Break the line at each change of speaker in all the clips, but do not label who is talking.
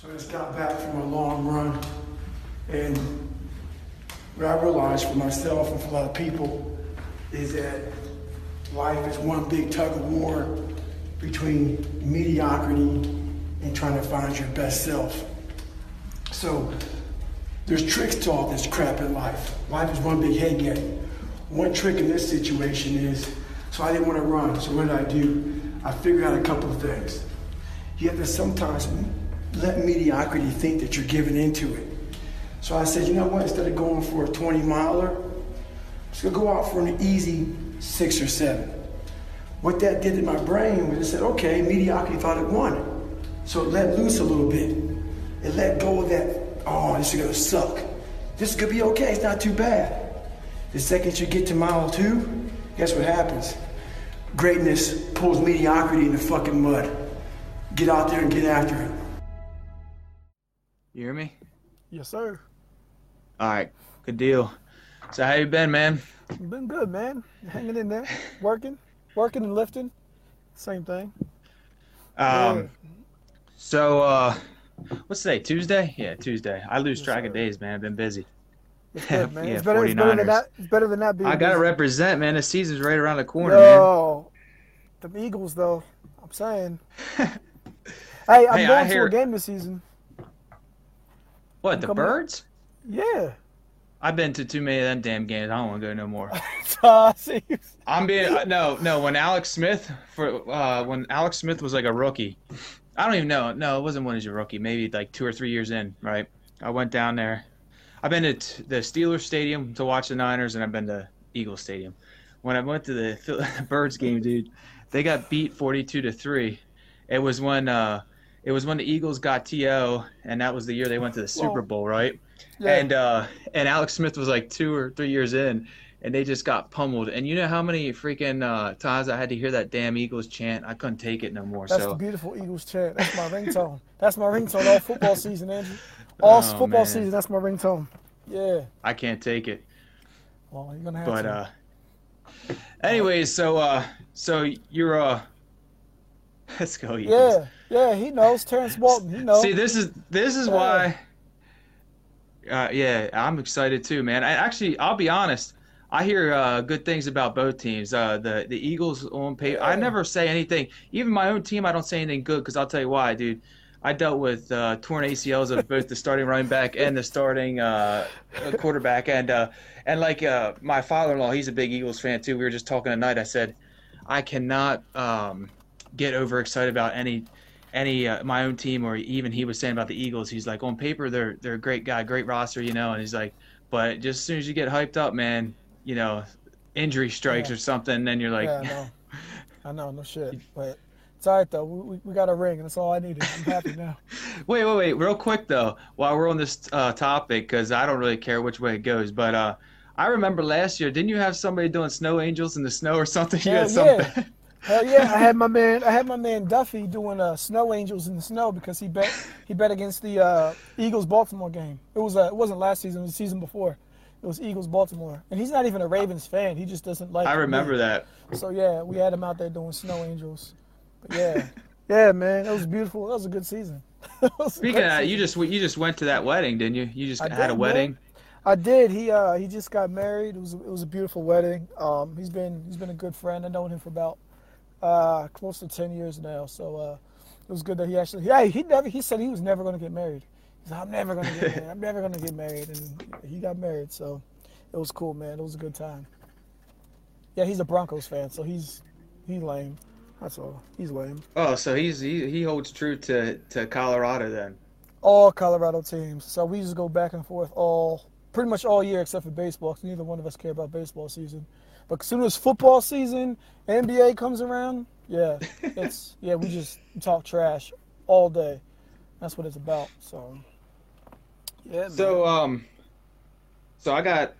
So I just got back from a long run, and what I realized for myself and for a lot of people is that life is one big tug of war between mediocrity and trying to find your best self. So there's tricks to all this crap in life. Life is one big head game. One trick in this situation is, so I didn't want to run. So what did I do? I figured out a couple of things. You have to sometimes let mediocrity think that you're giving into it. So I said, you know what? Instead of going for a 20 miler, just gonna go out for an easy six or seven. What that did in my brain was it said, okay, mediocrity thought it won. So it let loose a little bit. It let go of that, oh, this is gonna suck. This is gonna be okay, it's not too bad. The second you get to mile two, guess what happens? Greatness pulls mediocrity in the fucking mud. Get out there and get after it.
You hear me?
Yes, sir.
All right, good deal. So how you been, man?
Been good, man. Hanging in there, working, working and lifting. Same thing.
Um,
Yeah.
so uh, what's today? Tuesday? Yeah, Tuesday. I lose
Yes,
track of days, man. I've been busy.
It's good, man.
Yeah,
it's, better, it's better
49ers.
than that. It's better than that being
I gotta
busy.
represent, man. The season's right around the corner, man.
Yo, the Eagles, though. I'm saying. hey, I'm
Hey,
going to a game this season.
What? The
up.
birds?
Yeah.
I've been to too many of them damn games. I don't want to go no more.
Uh,
I'm being uh, no, no. When Alex Smith for uh, when Alex Smith was like a rookie, I don't even know. No, it wasn't when he was a rookie. Maybe like two or three years in, right? I went down there. I've been to the Steelers Stadium to watch the Niners, and I've been to Eagles Stadium. When I went to the Birds game, dude, they got beat 42 to three. It was when uh, it was when the Eagles got to, and that was the year they went to the Super Bowl, right?
yeah.
And uh, and Alex Smith was like two or three years in, and they just got pummeled. And you know how many freaking uh, times I had to hear that damn Eagles chant? I couldn't take it no more.
That's
so
the beautiful Eagles chant. That's my ringtone. That's my ringtone all football season, Andrew. All
Oh,
football
man.
season, that's my ringtone. Yeah.
I can't take it.
Well, you're gonna have
But
to.
uh, anyways, so uh, so you're uh, let's go Eagles.
yeah, yeah, he knows. Terrence Walton, he knows.
See, this is this is
Yeah.
why. Uh, yeah, I'm excited too, man. I actually, I'll be honest. I hear uh, good things about both teams. Uh, the the Eagles on paper. I never say anything. Even my own team, I don't say anything good because I'll tell you why, dude. I dealt with uh, torn ACLs of both the starting running back and the starting uh, quarterback, and uh, and like uh, my father-in-law, he's a big Eagles fan too. We were just talking tonight. I said, I cannot um, get overexcited about any any uh, my own team or even he was saying about the Eagles. He's like on paper they're they're a great guy, great roster, you know, and he's like, but just as soon as you get hyped up, man, you know, injury strikes
Yeah.
or something, then you're like,
yeah, I know. I know, no shit. But it's all right though. We, we, we got a ring, and that's all I needed. I'm happy now.
wait, wait, wait, real quick though, while we're on this uh, topic, because I don't really care which way it goes, but uh, I remember last year, didn't you have somebody doing snow angels in the snow or something? You
Hell
had some
yeah. Hell yeah! I had my man, I had my man Duffy doing uh, snow angels in the snow because he bet he bet against the uh, Eagles Baltimore game. It was uh, it wasn't last season; it was the season before. It was Eagles Baltimore, and he's not even a Ravens fan. He just doesn't like.
I remember that.
So yeah, we had him out there doing snow angels. But yeah, yeah, man, it was beautiful. That was a good season. It was a
Speaking of that, you just you just went to that wedding, didn't you? You just
I
had
did,
a
man.
wedding.
I did. He uh he just got married. It was it was a beautiful wedding. Um he's been he's been a good friend. I've known him for about uh close to ten years now. So uh it was good that he actually yeah he never he said he was never gonna get married. He's like, I'm never gonna get married. I'm never gonna get married and he got married, so it was cool, man. It was a good time. Yeah, he's a Broncos fan, so he's he's lame. That's all. He's lame.
Oh, so he's he, he holds true to to Colorado then.
all Colorado teams. So we just go back and forth all pretty much all year except for baseball. 'cause neither one of us care about baseball season. But as soon as football season, NBA comes around, yeah, it's yeah we just talk trash all day. That's what it's about. So yeah. man.
So um, so I got,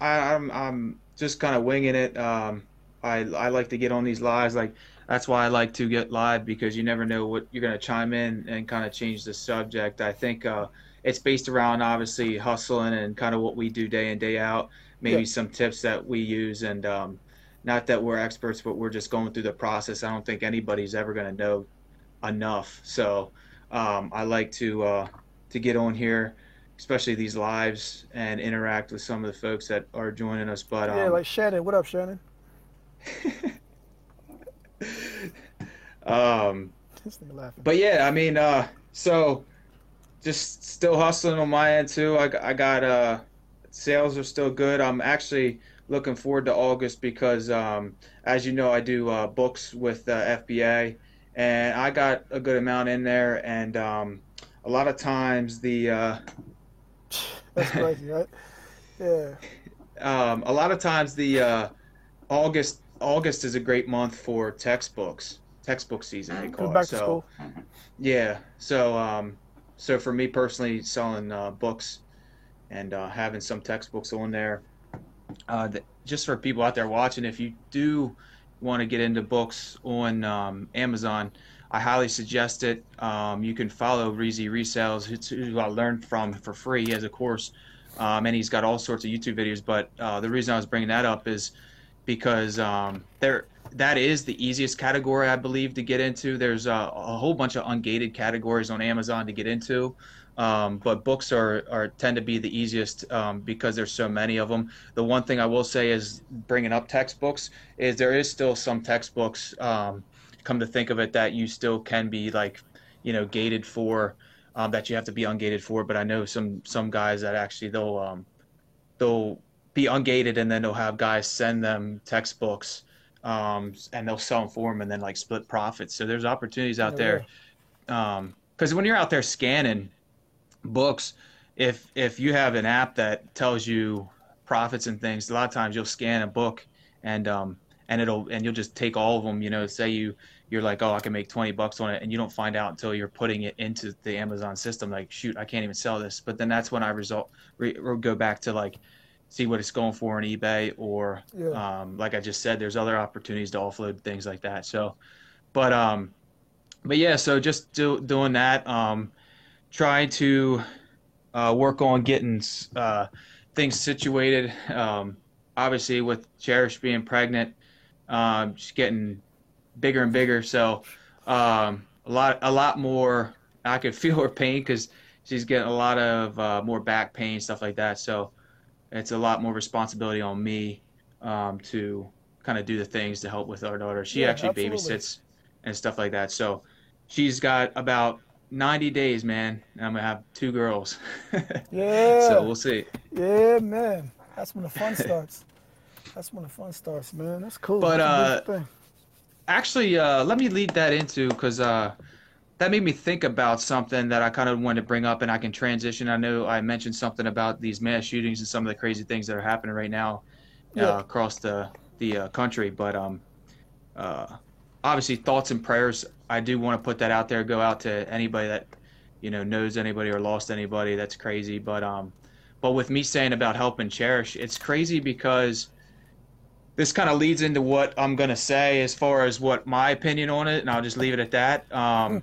I, I'm I'm just kind of winging it. Um, I I like to get on these lives. Like that's why I like to get live because you never know what you're gonna chime in and kind of change the subject. I think uh, it's based around obviously hustling and kind of what we do day in day out. Maybe
Yeah.
some tips that we use and um, not that we're experts, but we're just going through the process. I don't think anybody's ever gonna know enough. So um, I like to uh, to get on here, especially these lives, and interact with some of the folks that are joining us. But um,
Yeah, like Shannon. What up, Shannon?
um,
This nigga laughing.
but yeah, I mean, uh, so just still hustling on my end too. I, got- I got uh, sales are still good. I'm actually looking forward to August because, um, as you know, I do uh, books with uh, FBA, and I got a good amount in there. And um, a lot of times the uh,
That's crazy, right? Yeah.
um, a lot of times the uh, August August is a great month for textbooks. Textbook season they
Go
call
back
it.
to
So
school.
yeah, so um, so for me personally, selling uh, books and uh, having some textbooks on there, uh, th- just for people out there watching, if you do want to get into books on um, Amazon, I highly suggest it. Um, you can follow Reezy Resells, who I learned from for free. He has a course, um, and he's got all sorts of YouTube videos. But uh, the reason I was bringing that up is because um, there that is the easiest category I believe to get into. There's a, a whole bunch of ungated categories on Amazon to get into. Um, but books are, are tend to be the easiest um, because there's so many of them. The one thing I will say is bringing up textbooks is there is still some textbooks. Um, come to think of it, that you still can be like, you know, gated for um, that you have to be ungated for. But I know some some guys that actually they'll um, they'll be ungated and then they'll have guys send them textbooks um, and they'll sell them for them and then like split profits. So there's opportunities out there because when you're out there scanning books, if if you have an app that tells you profits and things, a lot of times you'll scan a book and um and it'll and you'll just take all of them. You know, say you you're like, oh, I can make twenty bucks on it, and you don't find out until you're putting it into the Amazon system. Like, shoot, I can't even sell this. But then that's when I result re, re- go back to like see what it's going for on eBay or
Yeah.
um, like I just said, there's other opportunities to offload things like that. So, but um, but yeah, so just do, doing that. Um, trying to uh, work on getting uh, things situated. Um, obviously, with Cherish being pregnant, um, she's getting bigger and bigger. So um, a lot, a lot more. I could feel her pain because she's getting a lot of uh, more back pain, stuff like that. So it's a lot more responsibility on me um, to kind of do the things to help with our daughter. She
Yeah,
actually
absolutely.
babysits and stuff like that. So she's got about 90 days, man. And I'm gonna have two girls.
Yeah.
so we'll see.
Yeah, man. That's when the fun starts. That's when the fun starts, man. That's cool.
But,
That's
uh. Actually, uh, let me lead that into because uh, that made me think about something that I kind of wanted to bring up, and I can transition. I know I mentioned something about these mass shootings and some of the crazy things that are happening right now uh,
Yeah.
across the the uh, country. But um, uh, obviously, thoughts and prayers. I do want to put that out there. Go out to anybody that you know knows anybody or lost anybody. That's crazy. But um, but with me saying about helping cherish, it's crazy because this kind of leads into what I'm gonna say as far as what my opinion on it, and I'll just leave it at that. Um,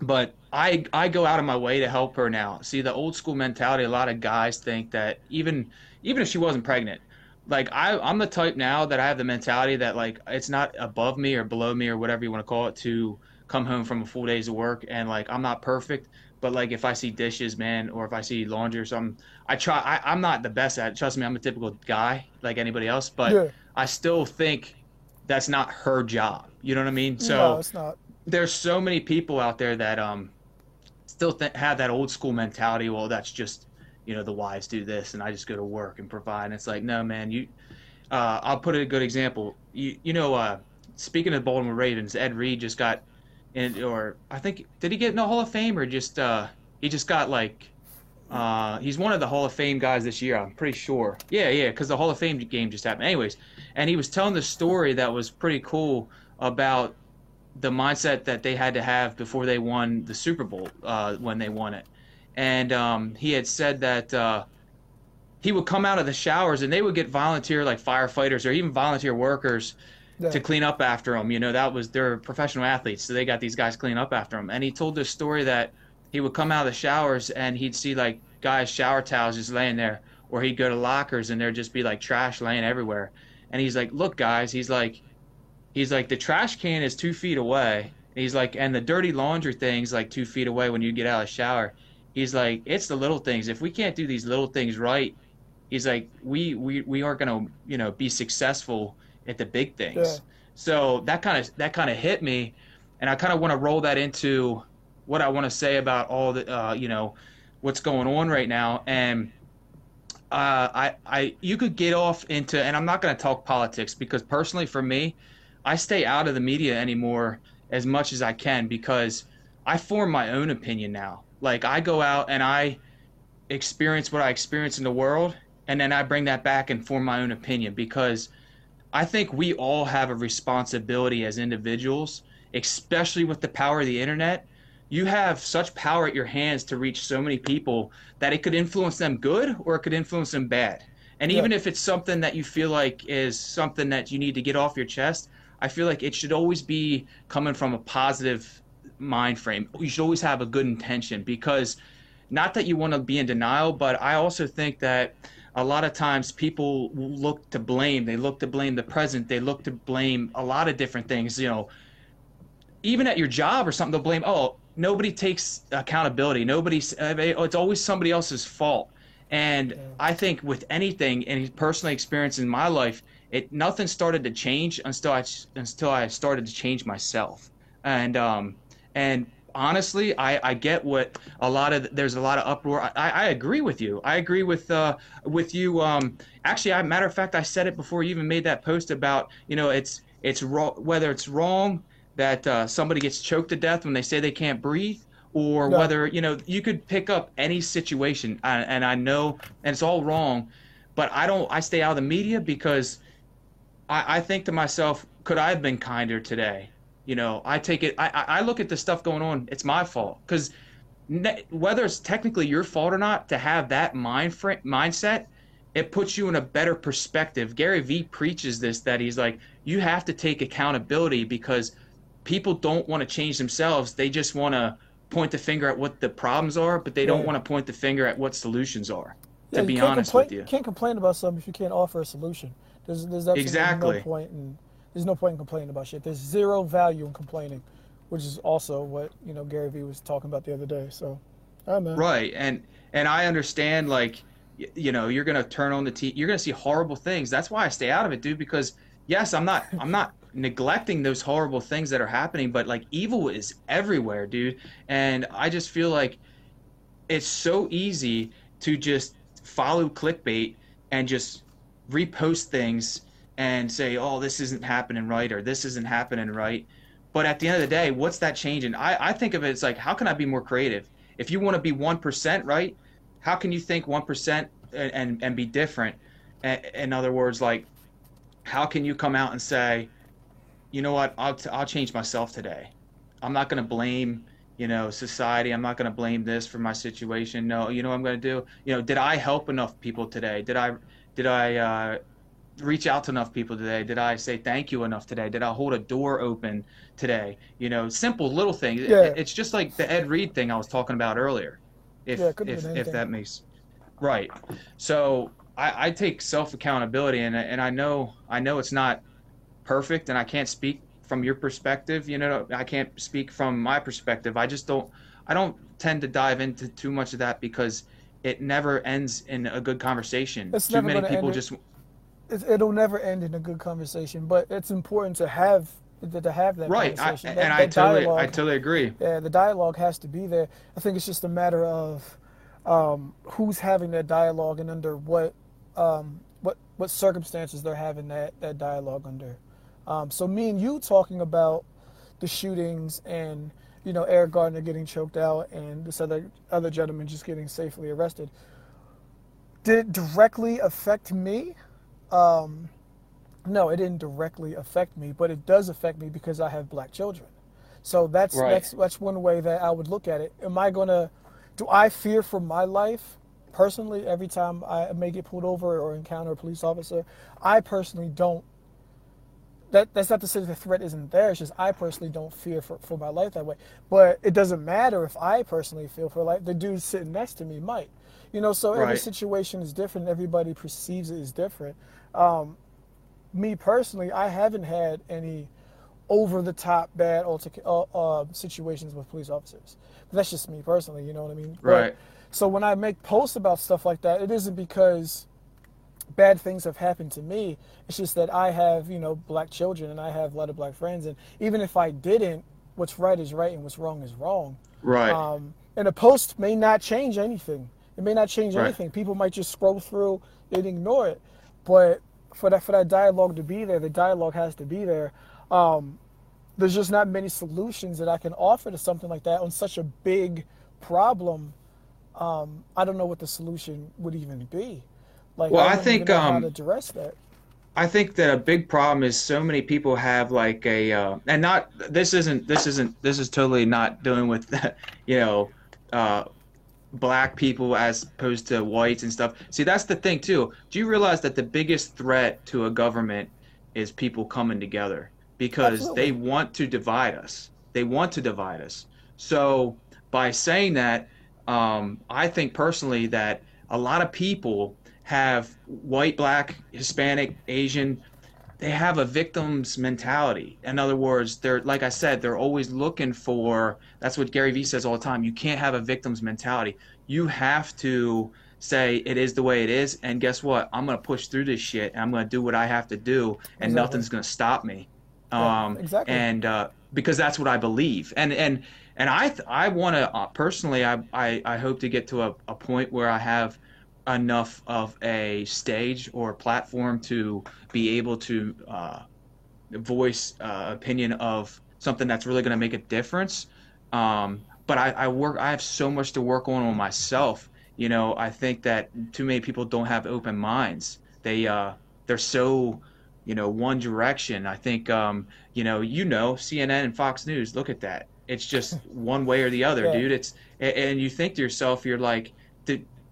but I I go out of my way to help her now. See the old school mentality. A lot of guys think that even even if she wasn't pregnant, like I I'm the type now that I have the mentality that like it's not above me or below me or whatever you want to call it to come home from a full days of work and like I'm not perfect. But like if I see dishes, man, or if I see laundry or something, I try. I, I'm not the best at it. Trust me, I'm a typical guy like anybody else. But
Yeah.
I still think that's not her job. You know what I mean? So
no, it's not.
there's so many people out there that um still th- have that old school mentality. Well, that's just you know the wives do this, and I just go to work and provide. And it's like, no, man. You, uh, I'll put a good example. You you know, uh, speaking of Baltimore Ravens, Ed Reed just got in, or I think did he get in the Hall of Fame or just uh he just got like. Uh, he's one of the Hall of Fame guys this year. I'm pretty sure. Yeah, yeah, because the Hall of Fame game just happened. Anyways, and he was telling the story that was pretty cool about the mindset that they had to have before they won the Super Bowl uh, when they won it. And um, he had said that uh, he would come out of the showers and they would get volunteer like firefighters or even volunteer workers
Yeah.
to clean up after them. You know, that was they're professional athletes, so they got these guys clean up after them. And he told this story that he would come out of the showers and he'd see like guys shower towels just laying there, or he'd go to lockers and there'd just be like trash laying everywhere. And he's like, "Look, guys," he's like, he's like, "The trash can is two feet away, And he's like, and the dirty laundry things like two feet away when you get out of the shower. He's like, it's the little things. If we can't do these little things right, he's like, we we, we aren't gonna you know be successful at the big things.
Yeah.
So that kind of that kind of hit me, and I kind of want to roll that into what I want to say about all the uh, you know what's going on right now and uh, I, I, you could get off into, and I'm not going to talk politics because personally, for me, I stay out of the media anymore as much as I can because I form my own opinion now. Like I go out and I experience what I experience in the world, and then I bring that back and form my own opinion because I think we all have a responsibility as individuals, especially with the power of the internet, you have such power at your hands to reach so many people that it could influence them good or it could influence them bad. And even
Yeah.
if it's something that you feel like is something that you need to get off your chest, I feel like it should always be coming from a positive mind frame. You should always have a good intention because not that you want to be in denial, but I also think that a lot of times people look to blame. They look to blame the present. They look to blame a lot of different things. You know, even at your job or something, they'll blame. Oh, nobody takes accountability. Nobody's. uh, It's always somebody else's fault. And I think with anything, and personally experienced in my life, it nothing started to change until I until I started to change myself. And um and honestly, I I get what a lot of there's a lot of uproar. I, I agree with you. I agree with uh with you. Um, actually, I matter of fact, I said it before you even made that post about you know it's it's wrong whether it's wrong that uh, somebody gets choked to death when they say they can't breathe or
No.
whether you know you could pick up any situation uh, and i know and it's all wrong but i don't i stay out of the media because i, I think to myself could i have been kinder today you know i take it i, I look at the stuff going on it's my fault because ne- whether it's technically your fault or not to have that mind frame, mindset it puts you in a better perspective gary vee preaches this that he's like you have to take accountability because people don't want to change themselves they just want to point the finger at what the problems are but they don't
Yeah.
want to point the finger at what solutions are
Yeah,
to be honest
complain,
with you
can't complain about something if you can't offer a solution. There's there's absolutely
Exactly.
no point in there's no point in complaining about shit. There's zero value in complaining, which is also what you know Gary Vee was talking about the other day. So, all right, man.
Right, and and I understand like you know you're gonna turn on the T, you're gonna see horrible things. That's why I stay out of it, dude. Because yes, I'm not I'm not neglecting those horrible things that are happening, but like evil is everywhere, dude. And I just feel like it's so easy to just follow clickbait and just repost things and say, oh, this isn't happening right or this isn't happening right. But at the end of the day, what's that changing? I, I think of it as like, how can I be more creative? If you want to be 1%, right? How can you think 1% and, and, and be different? A- In other words, like, how can you come out and say, you know what, I'll, t- I'll change myself today. I'm not going to blame, you know, society. I'm not going to blame this for my situation. No, you know what I'm going to do? You know, did I help enough people today? Did I, did I, uh, reach out to enough people today? Did I say thank you enough today? Did I hold a door open today? You know, simple little things.
Yeah.
It's just like the Ed Reed thing I was talking about earlier. If
Yeah,
if, if that makes right. So I, I take self accountability and and I know I know it's not perfect and I can't speak from your perspective. You know, I can't speak from my perspective. I just don't I don't tend to dive into too much of that because it never ends in a good conversation.
It's
too many people just
it'll never end in a good conversation, but it's important to have to, have that
right I, and
that,
I totally I totally agree.
Yeah, the dialogue has to be there. I think it's just a matter of um, who's having that dialogue and under what um, what what circumstances they're having that that dialogue under. Um, so me and you talking about the shootings and you know Eric Gardner getting choked out and this other other gentleman just getting safely arrested. Did it directly affect me? Um, no, it didn't directly affect me, but it does affect me because I have black children. So that's
Right.
that's that's one way that I would look at it. Am I gonna? Do I fear for my life personally every time I may get pulled over or encounter a police officer? I personally don't. That that's not to say the threat isn't there. It's just I personally don't fear for, for my life that way. But it doesn't matter if I personally feel for life. The dude sitting next to me might. You know, so every situation is different. Everybody perceives it as different. Um, me personally, I haven't had any over the top bad uh, uh, situations with police officers. But that's just me personally, you know what I mean? But-
Right.
so when I make posts about stuff like that, it isn't because bad things have happened to me. It's just that I have, you know, black children and I have a lot of black friends. And even if I didn't, what's right is right and what's wrong is wrong.
Right.
Um, and a post may not change anything. It may not change
Right.
anything. People might just scroll through and ignore it. But for that for that dialogue to be there, the dialogue has to be there. Um, there's just not many solutions that I can offer to something like that on such a big problem. Um, I don't know what the solution would even be. Like,
Well, I
even
think,
know how
um,
to address that.
I think that a big problem is so many people have like a uh, and not this isn't this isn't this is totally not dealing with you know uh, black people as opposed to whites and stuff. See, that's the thing too. Do you realize that the biggest threat to a government is people coming together because
Absolutely.
they want to divide us. They want to divide us. So by saying that, um, I think personally that a lot of people have white, black, Hispanic, Asian. They have a victim's mentality. In other words, they're like I said, they're always looking for. That's what Gary Vee says all the time. You can't have a victim's mentality. You have to say it is the way it is, and guess what? I'm gonna push through this shit, and I'm gonna do what I have to do, and
Exactly.
nothing's gonna stop me.
Yeah,
Um,
exactly.
And uh, because that's what I believe, and and and I th- I want to uh, personally, I, I I hope to get to a, a point where I have enough of a stage or platform to be able to uh, voice uh, opinion of something that's really going to make a difference. Um, but I, I work. I have so much to work on on myself. You know, I think that too many people don't have open minds. They uh, they're so, you know, one direction. I think um, you know, you know, CNN and Fox News. Look at that. It's just one way or the other,
Yeah.
dude. It's and you think to yourself, you're like,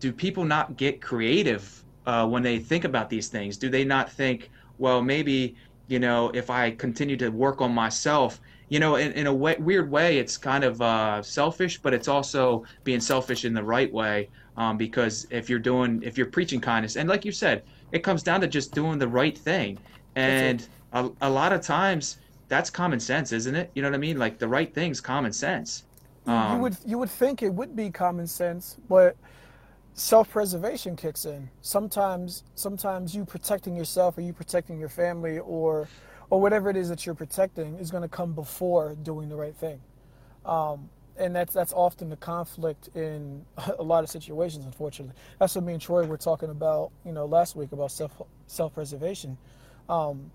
do, people not get creative uh, when they think about these things? Do they not think, well, maybe you know, if I continue to work on myself, you know, in, in a way, weird way, it's kind of uh, selfish, but it's also being selfish in the right way. Um, because if you're doing, if you're preaching kindness, and like you said, it comes down to just doing the right thing. And a, a lot of times, that's common sense, isn't it? You know what I mean? Like the right thing's common sense.
you
Um,
would you would think it would be common sense, but self-preservation kicks in. Sometimes sometimes you protecting yourself or you protecting your family or or whatever it is that you're protecting is going to come before doing the right thing. Um, and that's that's often the conflict in a lot of situations unfortunately. That's what me and Troy were talking about, you know, last week about self self-preservation. Um,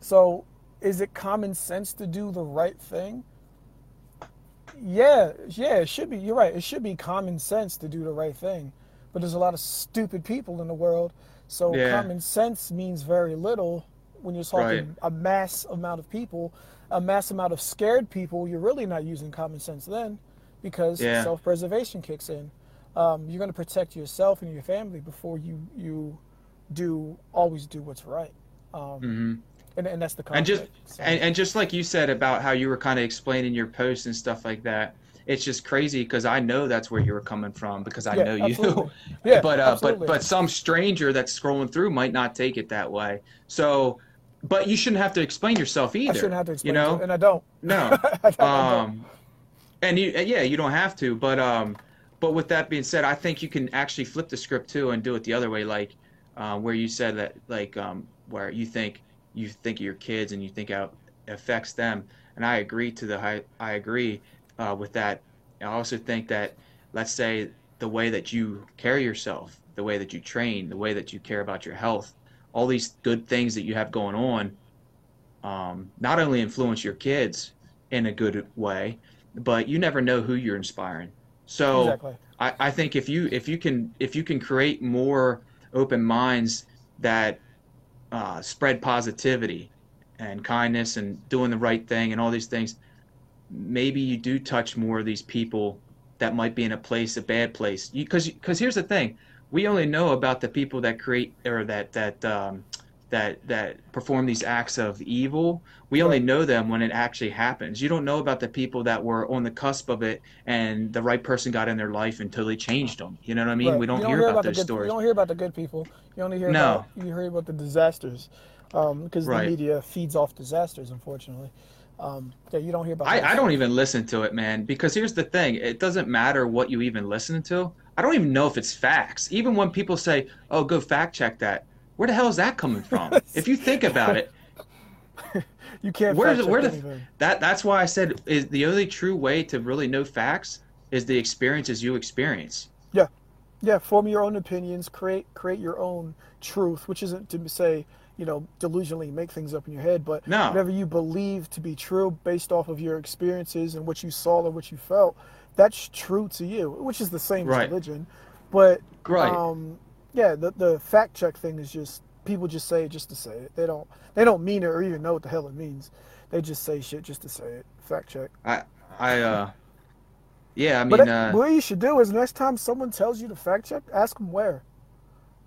so is it common sense to do the right thing? Yeah, yeah, it should be. You're right. It should be common sense to do the right thing. But there's a lot of stupid people in the world. So
Yeah.
common sense means very little when you're talking
Right.
a mass amount of people, a mass amount of scared people. You're really not using common sense then because
Yeah.
self-preservation kicks in. Um, you're going to protect yourself and your family before you you do always do what's right. Um,
mhm.
And, and that's the
and just.
So-
and, and just like you said about how you were kind of explaining your posts and stuff like that it's just crazy because i know that's where you were coming from because i
Yeah,
know you.
Yeah,
but uh
absolutely.
but but some stranger that's scrolling through might not take it that way so but you shouldn't have to explain yourself either
I shouldn't have to explain
you know
and I don't.
no
I don't.
um and you yeah you don't have to but um but with that being said i think you can actually flip the script too and do it the other way like uh, where you said that like um where you think you think of your kids and you think how it affects them and i agree to the high i agree uh, with that i also think that let's say the way that you carry yourself the way that you train the way that you care about your health all these good things that you have going on um, not only influence your kids in a good way, but you never know who you're inspiring. So
exactly.
I, I think if you if you can if you can create more open minds that uh, spread positivity and kindness and doing the right thing and all these things, maybe you do touch more of these people that might be in a place a bad place. Because because here's the thing, we only know about the people that create or that that um, that that perform these acts of evil. We only know them when it actually happens. You don't know about the people that were on the cusp of it and the right person got in their life and totally changed them. You know what I mean?
Right.
We don't,
You
hear about
the
those
good,
stories.
You don't hear about the good people. You only hear
No.
about you hear about the disasters. because
Right.
the media feeds off disasters, unfortunately. Um, yeah, you don't hear about.
I, I don't even listen to it, man, because here's the thing. It doesn't matter what you even listen to. I don't even know if it's facts. Even when people say, oh, go fact check that, where the hell is that coming from? if you think about it,
You can't.
where,
fact
does- where the, that that's why I said is the only true way to really know facts is the experiences you experience.
Yeah, yeah. Form your own opinions. Create create your own truth, which isn't to say you know delusionally make things up in your head, but
No.
whatever you believe to be true based off of your experiences and what you saw or what you felt, that's true to you, which is the same
Right.
as religion. But
Right.
um, yeah, the the fact check thing is just people just say it just to say it. They don't they don't mean it or even know what the hell it means. They just say shit just to say it. Fact check.
I I uh yeah, I mean
But
uh
what you should do is next time someone tells you to fact check, ask them where.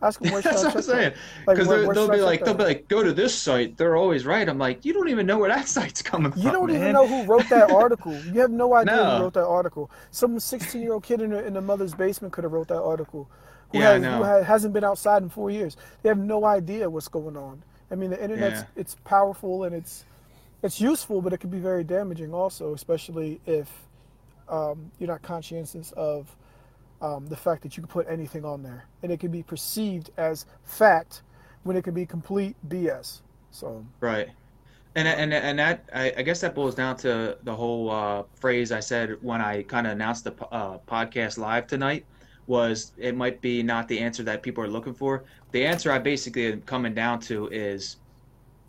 Ask them where
That's what I'm saying. Because
where
they'll be like, they'll be like, go to this site. They're always right. I'm like, you don't even know where that site's coming from.
You don't even know who wrote that article. You have no idea
No.
who wrote that article. Some 16 year old kid in the, in the mother's basement could have wrote that article. Who,
Yeah,
has, who ha- hasn't been outside in four years. They have no idea what's going on. I mean, the internet's
Yeah.
it's powerful and it's it's useful, but it can be very damaging also, especially if um, you're not conscientious of um, the fact that you can put anything on there, and it can be perceived as fact when it can be complete BS. So
Right. And and and that I, I guess that boils down to the whole uh, phrase I said when I kind of announced the uh, podcast live tonight was it might be not the answer that people are looking for. The answer I basically am coming down to is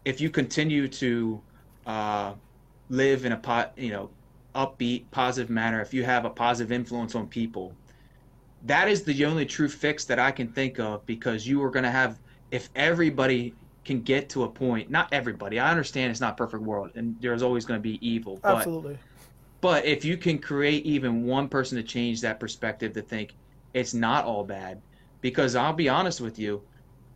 if you continue to uh, live in a pot, you know, upbeat, positive manner, if you have a positive influence on people, that is the only true fix that I can think of because you are going to have if everybody can get to a point not everybody i understand it's not perfect world and there's always going to be evil but
absolutely.
but if you can create even one person to change that perspective to think it's not all bad because i'll be honest with you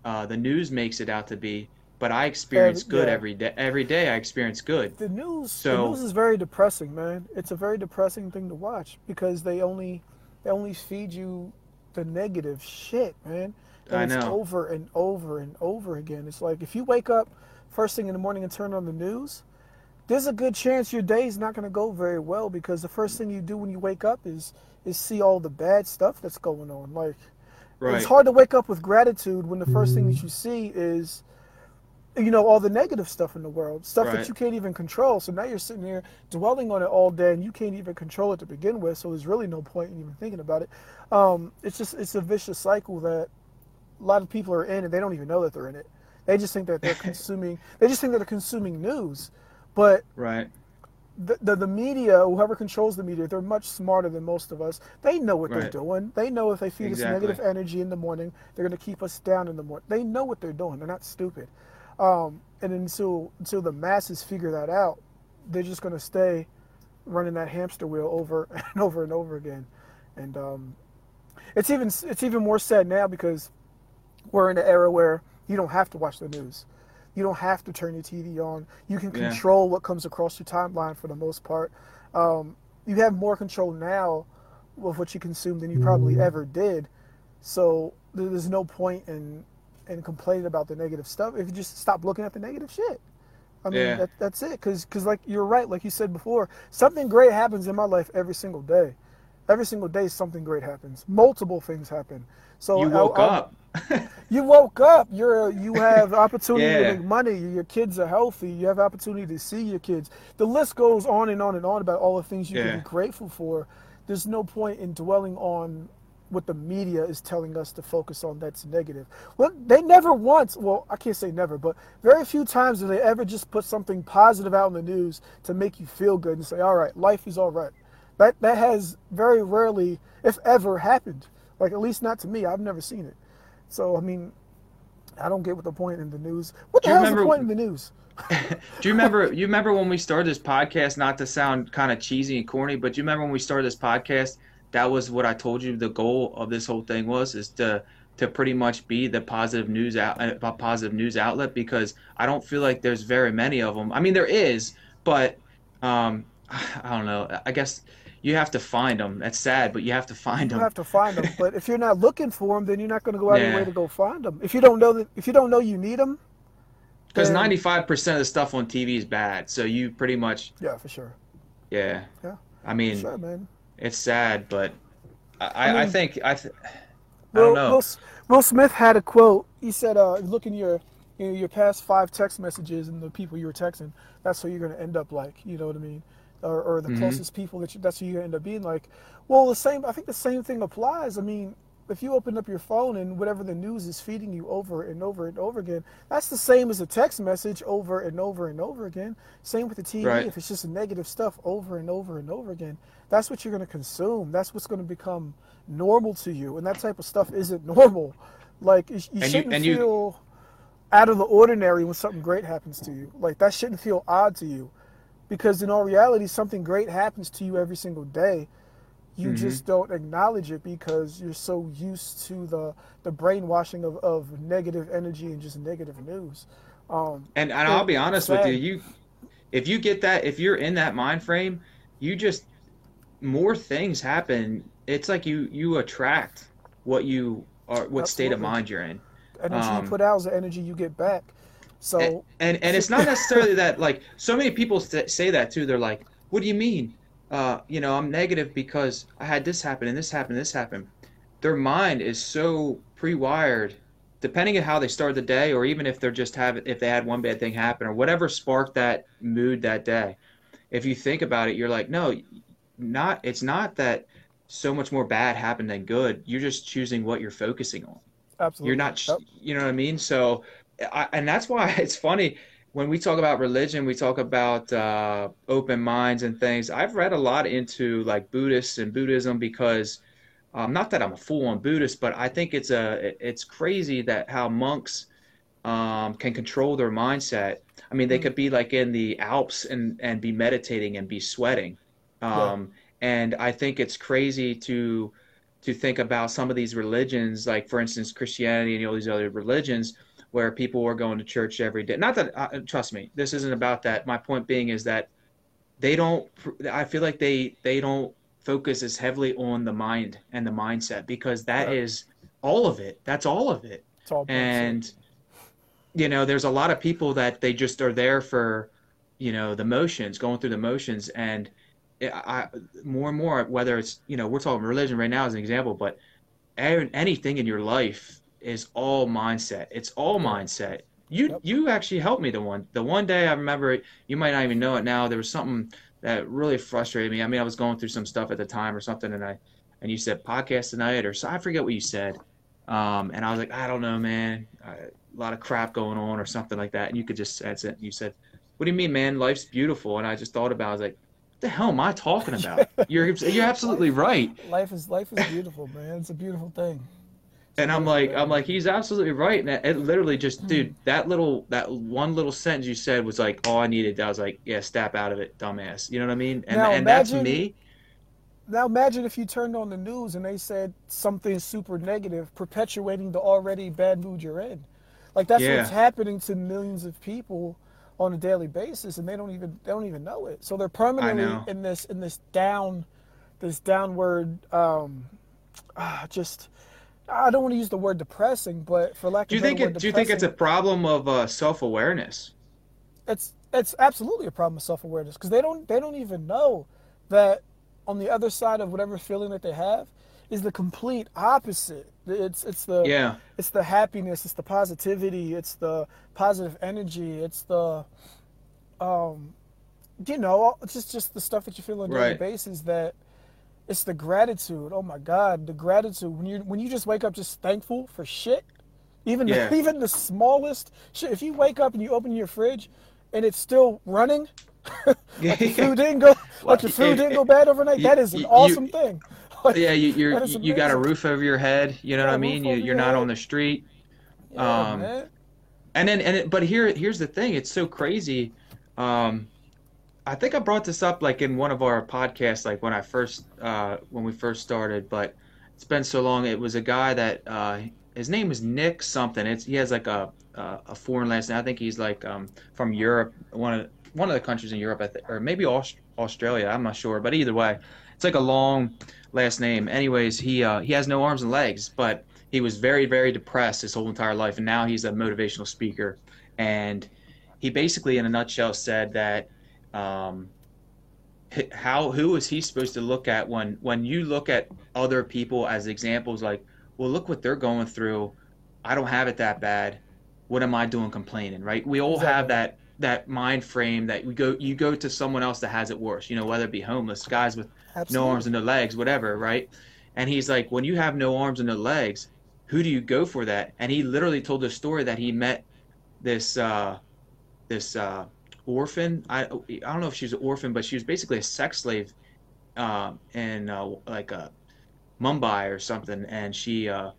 uh, the news makes it out to be but i experience
Every-
good
yeah.
every day every day i experience good
The news,
So-
the news is very depressing, man. It's a very depressing thing to watch because they only, they only feed you the negative shit, man. And
I
it's
know.
over and over and over again. It's like if you wake up first thing in the morning and turn on the news, there's a good chance your day's not going to go very well because the first thing you do when you wake up is is see all the bad stuff that's going on. Like
right.
it's hard to wake up with gratitude when the first thing that you see is you know all the negative stuff in the world stuff
Right.
that you can't even control. So now you're sitting here dwelling on it all day and you can't even control it to begin with. So there's really no point in even thinking about it. Um, it's just it's a vicious cycle that a lot of people are in and they don't even know that they're in it. They just think that they're consuming they just think that they're consuming news. But
right
the, the, the media, whoever controls the media, they're much smarter than most of us. They know what they're doing. They know if they feed
Exactly.
us negative energy in the morning, they're going to keep us down in the morning. They know what they're doing. They're not stupid. Um, and until until the masses figure that out, they're just going to stay running that hamster wheel over and over and over again. And um, it's even it's even more sad now because we're in an era where you don't have to watch the news. You don't have to turn your TV on. You can
Yeah.
control what comes across your timeline for the most part. Um, you have more control now with what you consume than you probably ever did. So there's no point in in complaining about the negative stuff if you just stop looking at the negative shit. I mean,
Yeah.
that, that's it. Because, like you're right, like you said before, something great happens in my life every single day. Every single day, something great happens. Multiple things happen. So
you woke
I'll-
up
you woke up. You're you have opportunity
Yeah.
to make money. Your kids are healthy. You have opportunity to see your kids. The list goes on and on and on about all the things you
Yeah.
can be grateful for. There's no point in dwelling on what the media is telling us to focus on that's negative. Well, they never once, well, I can't say never, but very few times do they ever just put something positive out in the news to make you feel good and say, all right, life is all right. That, that has very rarely, if ever, happened. Like, at least not to me. I've never seen it. So, I mean, I don't get what the point in the news. What the hell's the point in the news?
Do you remember? You remember when we started this podcast? Not to sound kind of cheesy and corny, but do you remember when we started this podcast? That was what I told you. The goal of this whole thing was is to to pretty much be the positive news out a positive news outlet because I don't feel like there's very many of them. I mean, there is, but um, I don't know. I guess you have to find them. That's sad, but you have to find them.
You have to find them. But if you're not looking for them, then you're not going to go out of your way to go find them. If you don't know that, if you don't know you need them,
Because ninety five percent of the stuff on TV is bad, so you pretty much
Yeah, for sure.
yeah.
Yeah.
I mean,
Sure,
it's sad, but I, I,
I
I think I, th- I
Will,
know.
Will, Will Smith had a quote. He said, uh, "Look in your you know, your past five text messages and the people you were texting. That's who you're going to end up like. You know what I mean? Or, or the
Mhm.
closest people that you, that's who to end up being like. Well, the same. I think the same thing applies. I mean, if you open up your phone and whatever the news is feeding you over and over and over again, that's the same as a text message over and over and over again. Same with the TV.
Right.
If it's just negative stuff over and over and over again, that's what you're going to consume. That's what's going to become normal to you, and that type of stuff isn't normal. Like you, you shouldn't
you-
feel out of the ordinary when something great happens to you. Like that shouldn't feel odd to you, because in all reality, something great happens to you every single day. You
Mhm.
just don't acknowledge it because you're so used to the the brainwashing of, of negative energy and just negative news. Um,
And, and I'll be honest with you, you if you get that, if you're in that mind frame, you just more things happen. It's like you you attract what you are, what state of mind you're in.
energy
Um,
you put out is the energy you get back. So
and, and and it's not necessarily that like so many people say that too. They're like what do you mean? Uh you know i'm negative because i had this happen and this happened and this happened their mind is so pre-wired depending on how they start the day or even if they're just have if they had one bad thing happen or whatever sparked that mood that day. If you think about it you're like no not it's not that so much more bad happened than good. You're just choosing what you're focusing on.
Absolutely,
you're not,
Yep.
you know what I mean? So, I, and that's why it's funny when we talk about religion, we talk about uh, open minds and things. I've read a lot into like Buddhists and Buddhism because, um, not that I'm a full on Buddhist, but I think it's a, it's crazy that how monks um, can control their mindset. I mean, they
Mm.
could be like in the Alps and, and be meditating and be sweating. Um, And I think it's crazy to to think about some of these religions, like for instance Christianity and all these other religions, where people were going to church every day. Not that, uh, trust me, this isn't about that. My point being is that they don't. I feel like they they don't focus as heavily on the mind and the mindset because that
Yeah.
is all of it. That's all of it
It's all
and you know there's a lot of people that they just are there for you know the motions going through the motions and I, I more and more whether it's you know we're talking religion right now as an example but anything in your life is all mindset it's all mindset you
Yep.
you actually helped me the one the one day i remember it, you might not even know it now there was something that really frustrated me i mean i was going through some stuff at the time or something and i and you said podcast tonight or so i forget what you said um, and I was like, I don't know, man. Uh, a lot of crap going on or something like that. And you could just that's it. You said, What do you mean, man? Life's beautiful. And I just thought about. it. I was like, What the hell am I talking about? You're you're absolutely right.
life is life is beautiful, man. It's a beautiful thing.
And I'm like, I'm like, he's absolutely right. And it, it literally just, dude, that little, that one little sentence you said was like all I needed. I was like, yeah, step out of it, dumbass. You know what I mean? And
Now
and that's
imagine-
me.
Now imagine if you turned on the news and they said something super negative, perpetuating the already bad mood you're in. Like that's
Yeah.
what's happening to millions of people on a daily basis, and they don't even they don't even know it. So they're permanently in this in this down, this downward, um, ah, just. I don't want to use the word depressing, but for lack
Do you
of a
think it?
word,
Do you think it's a problem of uh, self awareness?
it's it's absolutely a problem of self awareness because they don't they don't even know that on the other side of whatever feeling that they have is the complete opposite. It's it's the
Yeah.
it's the happiness, it's the positivity, it's the positive energy, it's the um you know it's just just the stuff that you feel on a daily
Right.
basis that it's the gratitude. Oh my God, the gratitude when you when you just wake up just thankful for shit. Even
Yeah.
the, even the smallest shit. If you wake up and you open your fridge and it's still running, like your food didn't go like your food didn't go bad overnight.
you-
That is an
you-
awesome thing. Like,
yeah, you, you're you got a roof over your head. You know what I mean? You you're not
head.
on the street.
yeah,
um,
man.
And then and it, but here here's the thing. It's so crazy. Um, I think I brought this up like in one of our podcasts, like when I first uh, when we first started. But it's been so long. It was a guy that uh, his name is Nick something. It's he has like a a, foreign last name. I think he's like um, from Europe, one of one of the countries in Europe, or maybe Aust- Australia. I'm not sure, but either way, it's like a long last name. Anyways, he uh, he has no arms and legs, but he was very very depressed his whole entire life, and now he's a motivational speaker, and he basically, in a nutshell, said that um, how who is he supposed to look at when when you look at other people as examples? Like, well, look what they're going through. I don't have it that bad. What am I doing complaining? Right? We all
Exactly.
have that that mind frame that we go you go to someone else that has it worse. You know, whether it be homeless guys with
Absolutely.
no arms and no legs, whatever, right? And he's like, when you have no arms and no legs, who do you go for that? And he literally told the story that he met this uh, this uh, orphan. I I don't know if she was an orphan, but she was basically a sex slave um, in uh, like uh, Mumbai or something. And she, uh,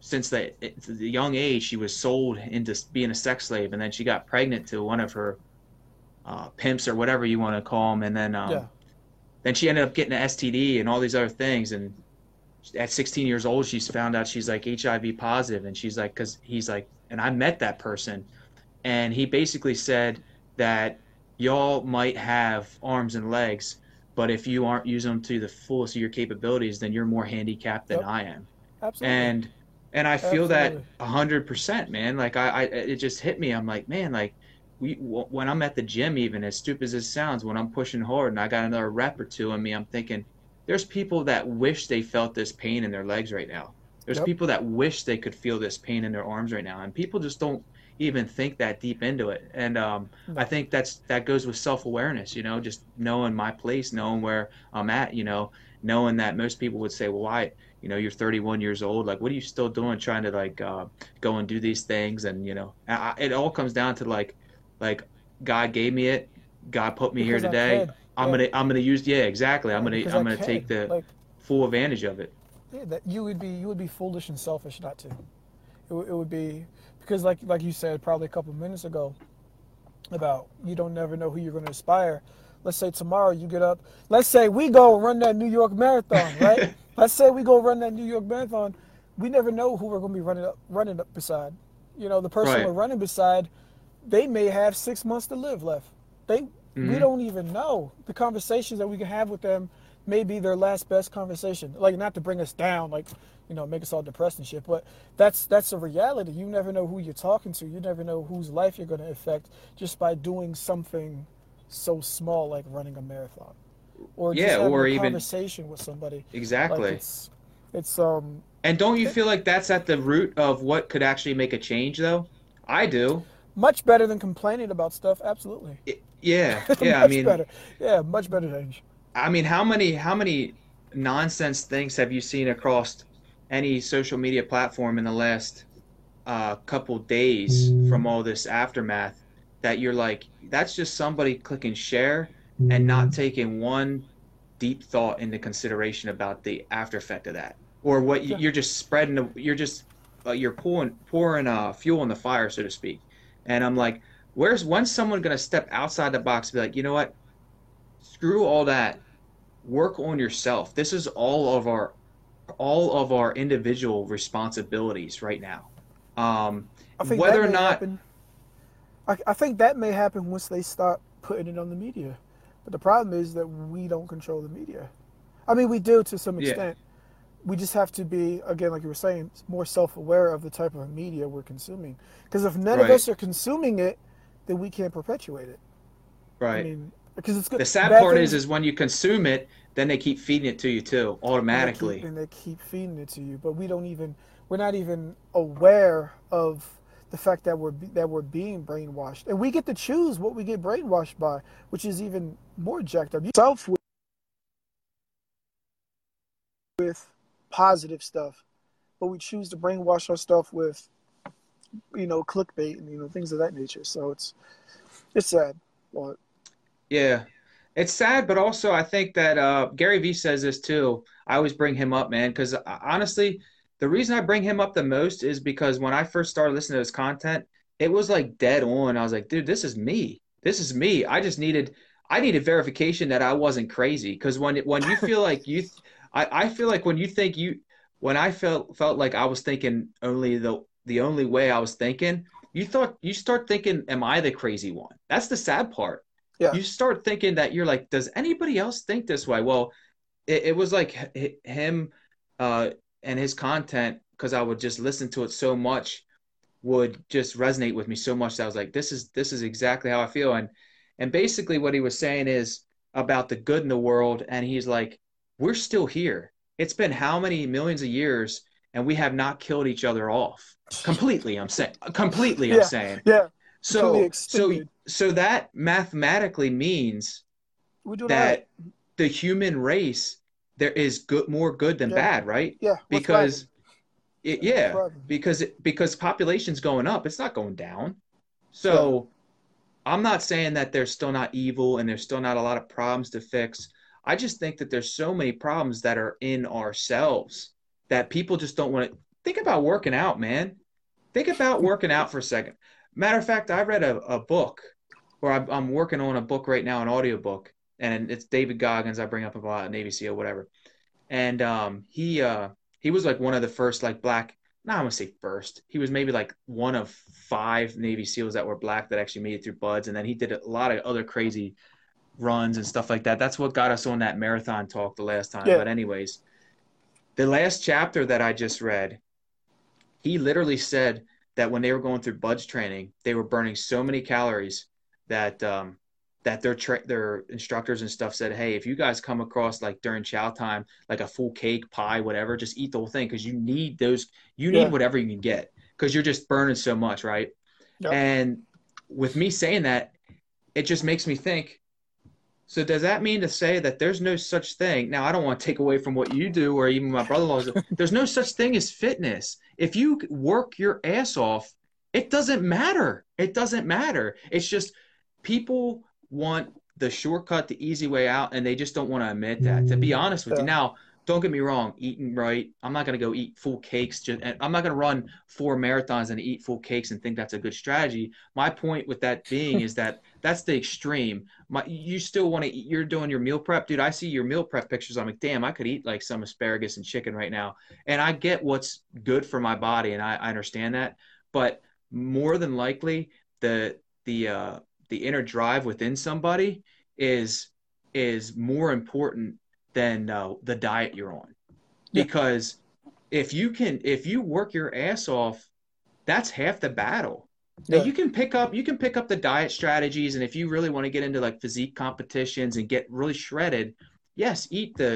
since the, the young age, she was sold into being a sex slave, and then she got pregnant to one of her uh, pimps or whatever you want to call them, and then um,
Yeah.
then she ended up getting an STD and all these other things. And at 16 years old, she's found out she's like HIV positive, and she's like, because he's like, and I met that person, and he basically said that y'all might have arms and legs, but if you aren't using them to the fullest of your capabilities, then you're more handicapped than
Yep.
I am.
Absolutely.
And and I feel that
Absolutely.
a hundred percent, man. Like I, I, it just hit me. I'm like, man, like we w- when I'm at the gym, even as stupid as it sounds, when I'm pushing hard and I got another rep or two on me, I'm thinking, there's people that wish they felt this pain in their legs right now. There's
Yep.
people that wish they could feel this pain in their arms right now, and people just don't even think that deep into it. And um, I think that's that goes with self awareness. You know, just knowing my place, knowing where I'm at. You know, knowing that most people would say, well, why? You know, you're 31 years old. Like, what are you still doing, trying to like uh, go and do these things? And you know, I, it all comes down to like, like God gave me it. God put me
Because
here today. I'm
Yeah.
gonna I'm gonna use yeah exactly. I'm gonna I'm
I
gonna take the
like
full advantage of it.
yeah, that you would be you would be foolish and selfish not to. It, it would be because like like you said probably a couple minutes ago about you don't never know who you're going to inspire. Let's say tomorrow you get up. Let's say we go run that New York Marathon, right? let's say we go run that New York Marathon. We never know who we're going to be running up running up beside. You know, the person
Right.
we're running beside, they may have six months to live left. They we
Mhm.
don't even know the conversations that we can have with them may be their last best conversation. Like not to bring us down, like you know, make us all depressed and shit. But that's that's a reality. You never know who you're talking to. You never know whose life you're going to affect just by doing something so small like running a marathon, or just
Yeah,
having
or
a
even-
conversation with somebody.
Exactly.
Like it's it's um
and don't you feel like that's at the root of what could actually make a change, though? I do.
much better than complaining about stuff. Absolutely.
I- Yeah, yeah. I
much
mean,
better. Yeah, much better than.
I mean, how many how many nonsense things have you seen across any social media platform in the last uh, couple days from all this aftermath that you're like, that's just somebody clicking share and not taking one deep thought into consideration about the after effect of that, or what you're just spreading. the- You're just uh, you're pouring pouring uh, fuel on the fire, so to speak. And I'm like, where's when's someone gonna step outside the box and be like, you know what? Screw all that. Work on yourself. This is all of our all of our individual responsibilities right now. Um,
I think
whether
that
or
may
not
happen, I, I think that may happen once they start putting it on the media. But the problem is that we don't control the media. I mean, we do to some
Yeah.
extent. We just have to be, again, like you were saying, more self-aware of the type of media we're consuming. Because if none of us are consuming it, then we can't perpetuate it.
right.
I mean, because it's good.
the sad part
things-
is, is when you consume it, then they keep feeding it to you too,
and they keep-
automatically.
and they keep feeding it to you but we don't even we're not even aware of the fact that we're that we're being brainwashed and we get to choose what we get brainwashed by which is even more jacked up yourself with, with positive stuff but we choose to brainwash our stuff with you know clickbait and you know things of that nature so it's it's sad but
Yeah. It's sad, but also I think that uh, Gary Vee says this too. I always bring him up, man, because honestly, the reason I bring him up the most is because when I first started listening to his content, it was like dead on. I was like, dude, this is me. This is me. I just needed, I needed verification that I wasn't crazy. Because when when you feel like you, I, I feel like when you think you, when I felt felt like I was thinking only the the only way I was thinking, you thought you start thinking, am I the crazy one? That's the sad part
Yeah.
you start thinking that you're like, does anybody else think this way? Well, it, it was like h- him uh, and his content because I would just listen to it so much. would just resonate with me so much that I was like, this is this is exactly how I feel. And and basically what he was saying is about the good in the world, and he's like, we're still here. It's been how many millions of years, and we have not killed each other off completely. I'm saying completely. I'm
Yeah,
saying
Yeah,
so so so that mathematically means
we're doing all right.
that the human race there is good more good than
Yeah.
bad, right?
Yeah,
Because it, yeah, because it, because population's going up, it's not going down. So I'm not saying that there's still not evil and there's still not a lot of problems to fix. I just think that there's so many problems that are in ourselves that people just don't want to think about working out, man. Think about working out for a second. Matter of fact, I read a, a book, or I'm, I'm working on a book right now, an audiobook, and it's David Goggins. I bring up a lot, Navy SEAL, whatever. And um, he uh, he was like one of the first like black. Not I'm gonna say first. He was maybe like one of five Navy SEALs that were black that actually made it through BUD/S, and then he did a lot of other crazy runs and stuff like that. That's what got us on that marathon talk the last time.
Yeah.
But anyways, the last chapter that I just read, he literally said that when they were going through BUD/S training, they were burning so many calories that um, that their tra- their instructors and stuff said, "Hey, if you guys come across like during chow time, like a full cake, pie, whatever, just eat the whole thing because you need those. You need
Yeah.
whatever you can get because you're just burning so much, right?"
Yep.
And with me saying that, it just makes me think. So does that mean to say that there's no such thing? Now I don't want to take away from what you do or even my brother-in-law's. there's no such thing as fitness. If you work your ass off, it doesn't matter. It doesn't matter. It's just people want the shortcut, the easy way out, and they just don't want to admit that. To be mm. honest with you, now don't get me wrong, eating right. I'm not gonna go eat full cakes. Just, and I'm not gonna run four marathons and eat full cakes and think that's a good strategy. My point with that being is that that's the extreme. My, you still want to eat. You're doing your meal prep, dude. I see your meal prep pictures. I'm like, damn, I could eat like some asparagus and chicken right now. And I get what's good for my body, and I, I understand that. But more than likely, the the uh, the inner drive within somebody is is more important than uh, the diet you're on
Yeah.
because if you can if you work your ass off that's half the battle now
Yeah.
you can pick up you can pick up the diet strategies and if you really want to get into like physique competitions and get really shredded yes eat the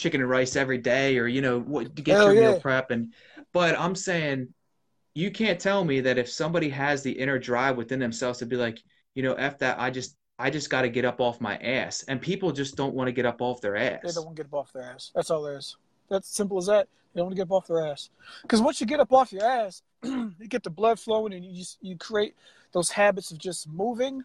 chicken and rice every day or you know what to get
Hell
your
yeah.
meal prep and but i'm saying you can't tell me that if somebody has the inner drive within themselves to be like you know f that i just i just got to get up off my ass and people just don't want to get up off their ass.
They don't want to get up off their ass. That's all there is. That's simple as that. They don't want to get up off their ass. Because once you get up off your ass, you get the blood flowing and you just, you create those habits of just moving.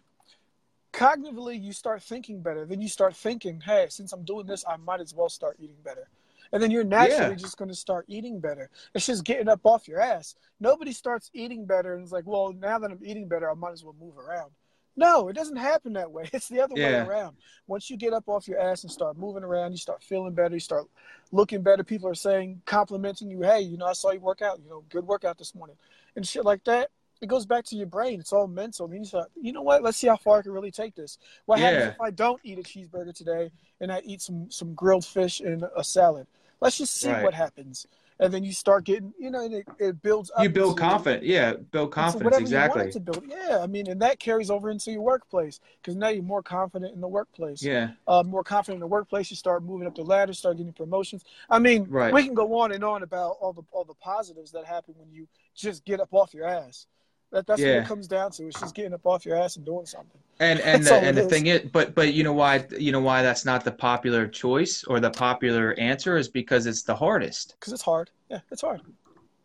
Cognitively, you start thinking better. Then you start thinking, hey, since I'm doing this, I might as well start eating better. And then you're naturally
Yeah.
just going to start eating better. It's just getting up off your ass. Nobody starts eating better and it's like, well, now that I'm eating better, I might as well move around. No, it doesn't happen that way. It's the other
Yeah.
way around. Once you get up off your ass and start moving around, you start feeling better, you start looking better. People are saying, complimenting you, hey, you know, I saw you work out, you know, good workout this morning. And shit like that. It goes back to your brain. It's all mental. Then you start, you know what? Let's see how far I can really take this. What happens if I don't eat a cheeseburger today and I eat some some grilled fish and a salad? Let's just see
Right.
what happens. And then you start getting, you know, and it, it builds up.
you build confidence yeah build confidence exactly
You want it to build. Yeah, I mean, and that carries over into your workplace because now you're more confident in the workplace.
yeah
Uh, more confident in the workplace. You start moving up the ladder, start getting promotions. I mean,
Right.
we can go on and on about all the all the positives that happen when you just get up off your ass. That, that's what
Yeah.
it comes down to. It's just getting up off your ass and doing something.
and and the, and the
is.
thing is but but you know why you know why that's not the popular choice or the popular answer is because it's the hardest
Because it's hard. Yeah, it's hard.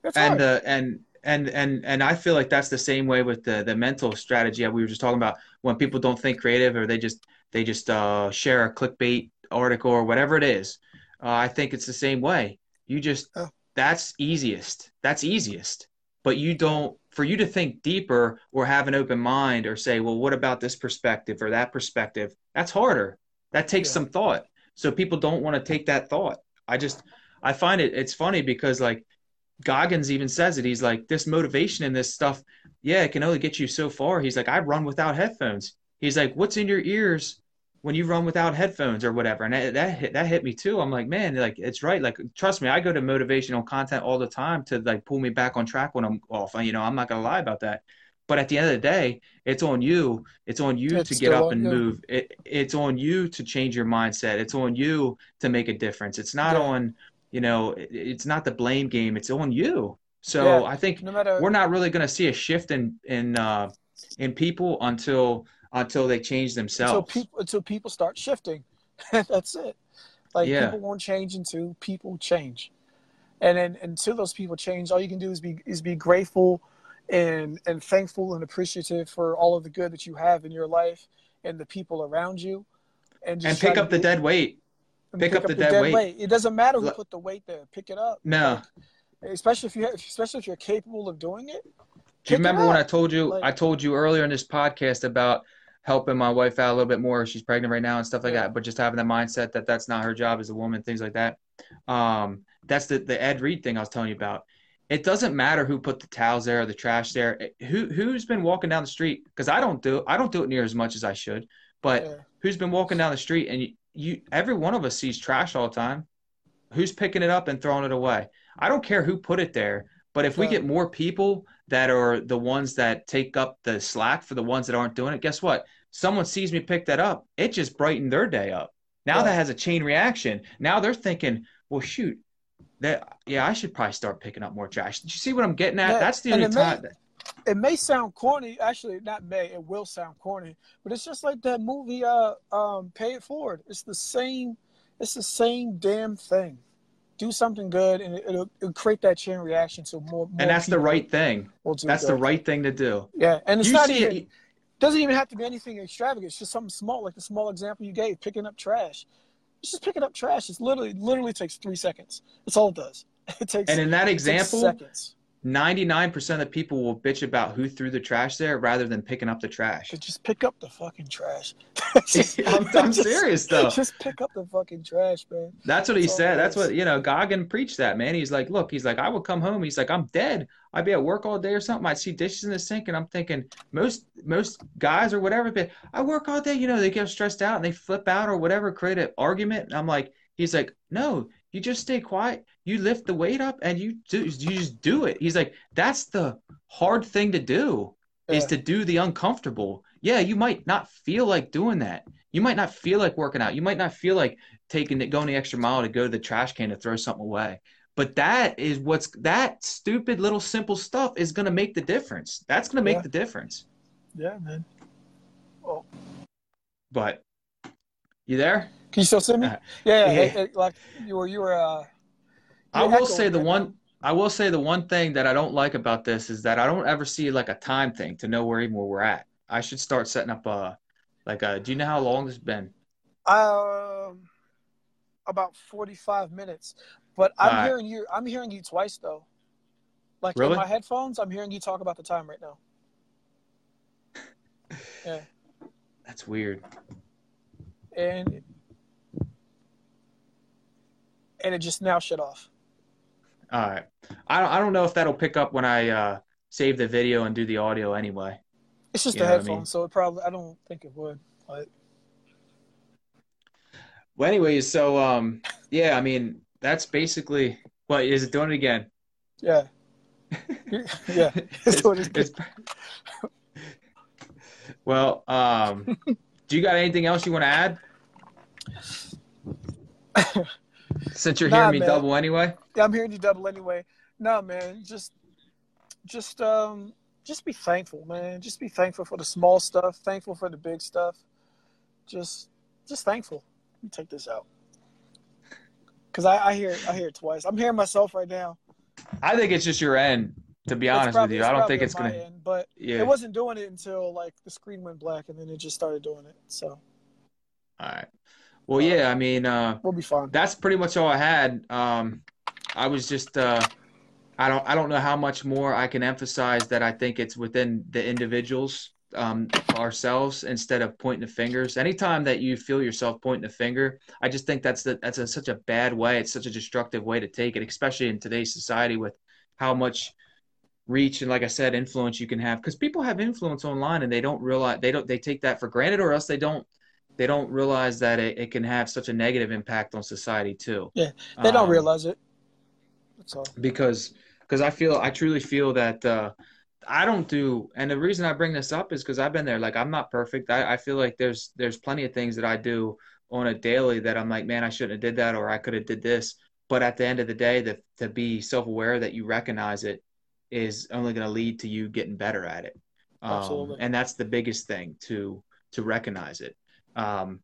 It's
and
hard.
uh, and and and and I feel like that's the same way with the the mental strategy that we were just talking about when people don't think creative or they just they just uh, share a clickbait article or whatever it is. Uh, I think it's the same way. You just
Oh.
that's easiest. That's easiest. But you don't for you to think deeper or have an open mind or say, well, what about this perspective or that perspective? That's harder. That takes
Yeah.
some thought. So people don't want to take that thought. I just I find it it's funny because like Goggins even says it. He's like, this motivation and this stuff, yeah, it can only get you so far. He's like, I run without headphones. He's like, what's in your ears when you run without headphones or whatever, and that that hit, that hit me too. I'm like, man, like it's right. Like trust me, I go to motivational content all the time to like pull me back on track when I'm off. You know, I'm not gonna lie about that. But at the end of the day, it's on you. It's on you
It's
to get up and
you.
move. It, it's on you to change your mindset. It's on you to make a difference. It's not
Yeah.
on, you know, it- it's not the blame game. It's on you. So
Yeah.
I think
No matter
we're not really going to see a shift in in uh, in people until until they change
until
themselves.
people until people start shifting. That's it. Like
Yeah.
people won't change until people change, and then until those people change, all you can do is be is be grateful and and thankful and appreciative for all of the good that you have in your life and the people around you, and just
and pick up the dead weight.
and
pick up the dead weight.
It doesn't matter who put the weight there. Pick it up.
No.
Like, especially if you have, especially if you're capable of doing it.
Do you
pick
remember when. I told you
Like-
I told you earlier in this podcast about helping my wife out a little bit more? She's pregnant right now and stuff like
Yeah.
that, but just having the mindset that that's not her job as a woman, things like that. Um, that's the the Ed Reed thing I was telling you about. It doesn't matter who put the towels there or the trash there. Who who's been walking down the street? Because I don't do I don't do it near as much as I should. But
Yeah.
who's been walking down the street and you, you every one of us sees trash all the time. Who's picking it up and throwing it away? I don't care who put it there, but if we get more people that are the ones that take up the slack for the ones that aren't doing it, guess what? Someone sees me pick that up, it just brightened their day up. Now
Yeah.
that has a chain reaction. Now they're thinking, well, shoot, that yeah, I should probably start picking up more trash. Did you see what I'm getting at?
Yeah,
That's the only
it may-
time.
it may sound corny actually not may it will sound corny but it's just like that movie uh um pay it forward it's the same it's the same damn thing do something good and it, it'll, it'll create that chain reaction so more, more
and that's the right thing. That's the right thing to do.
yeah and it's
you
not even
it,
doesn't even have to be anything extravagant. It's just something small like the small example you gave picking up trash. It's just picking up trash. It's literally literally takes three seconds. That's all it does. It takes
and in that example,
seconds
99% of people will bitch about who threw the trash there rather than picking up the trash.
just pick up the fucking trash
I'm, I'm
Just-
serious though.
Just pick up the fucking trash, man.
That's what he
That's all
said. That's what you know. Goggin preached that man. He's like, look, he's like, I would come home. He's like, I'm dead. I'd be at work all day or something. I'd see dishes in the sink, and I'm thinking most most guys or whatever, but I work all day. You know, they get stressed out and they flip out or whatever, create an argument. And I'm like, he's like, no, you just stay quiet. You lift the weight up and you do. You just do it. He's like, that's the hard thing to do is to do the uncomfortable. Yeah, you might not feel like doing that. You might not feel like working out. You might not feel like taking it, going the extra mile to go to the trash can to throw something away. But that is what's that stupid little simple stuff is going to make the difference. That's going to make
Yeah.
the difference.
Yeah, man.
But you there?
Can you still see me? Yeah,
yeah.
it- it- like you were, you were. Uh,
I will say the one I will say the one thing that I don't like about this is that I don't ever see like a time thing to know where even where we're at. I should start setting up a like a do you know how long this has been?
um, about forty-five minutes, but I'm hearing you. I'm hearing you twice though. Like
Really?
in my headphones, I'm hearing you talk about the time right now. Yeah,
That's weird.
and and it just now shut off.
All right. I don't, I don't know if that'll pick up when I uh, save the video and do the audio anyway.
It's just
You
a
know what I
headphone,
mean?
so it probably. I don't think it would. But
Well, anyways, so um, yeah, I mean that's basically what is it doing it again?
yeah, yeah.
It's-
So it is-
it's- well, um, do you got anything else you want to add? Since you're
Nah,
hearing me
man.
double anyway.
Yeah, I'm hearing you double anyway. No, man, just, just, um, just be thankful, man. Just be thankful for the small stuff. Thankful for the big stuff. Just, just thankful. Let me take this out. Cause I, I hear, I hear it twice. I'm hearing myself right now.
I think it's just your end. To be honest
probably-
with you, I don't think it's gonna.
End, but
Yeah.
it wasn't doing it until like the screen went black, and then it just started doing it. So
All right. Well, yeah. I mean, uh,
we'll be fine.
that's pretty much all I had. Um, I was just uh, I don't I don't know how much more I can emphasize that I think it's within the individuals um, ourselves instead of pointing the fingers. Anytime that you feel yourself pointing the finger, I just think that's the, that's a, such a bad way. It's such a destructive way to take it, especially in today's society with how much reach and like I said, influence you can have because people have influence online and they don't realize they don't they take that for granted or else they don't they don't realize that it, it can have such a negative impact on society too.
Yeah, they don't
Um,
realize it. That's all.
because because I feel I truly feel that uh, I don't do, and the reason I bring this up is because I've been there. Like I'm not perfect. I, I feel like there's there's plenty of things that I do on a daily that I'm like, man, I shouldn't have did that, or I could have did this. But at the end of the day, that to be self aware that you recognize it is only going to lead to you getting better at it. Um,
Absolutely.
and that's the biggest thing to to recognize it. Um,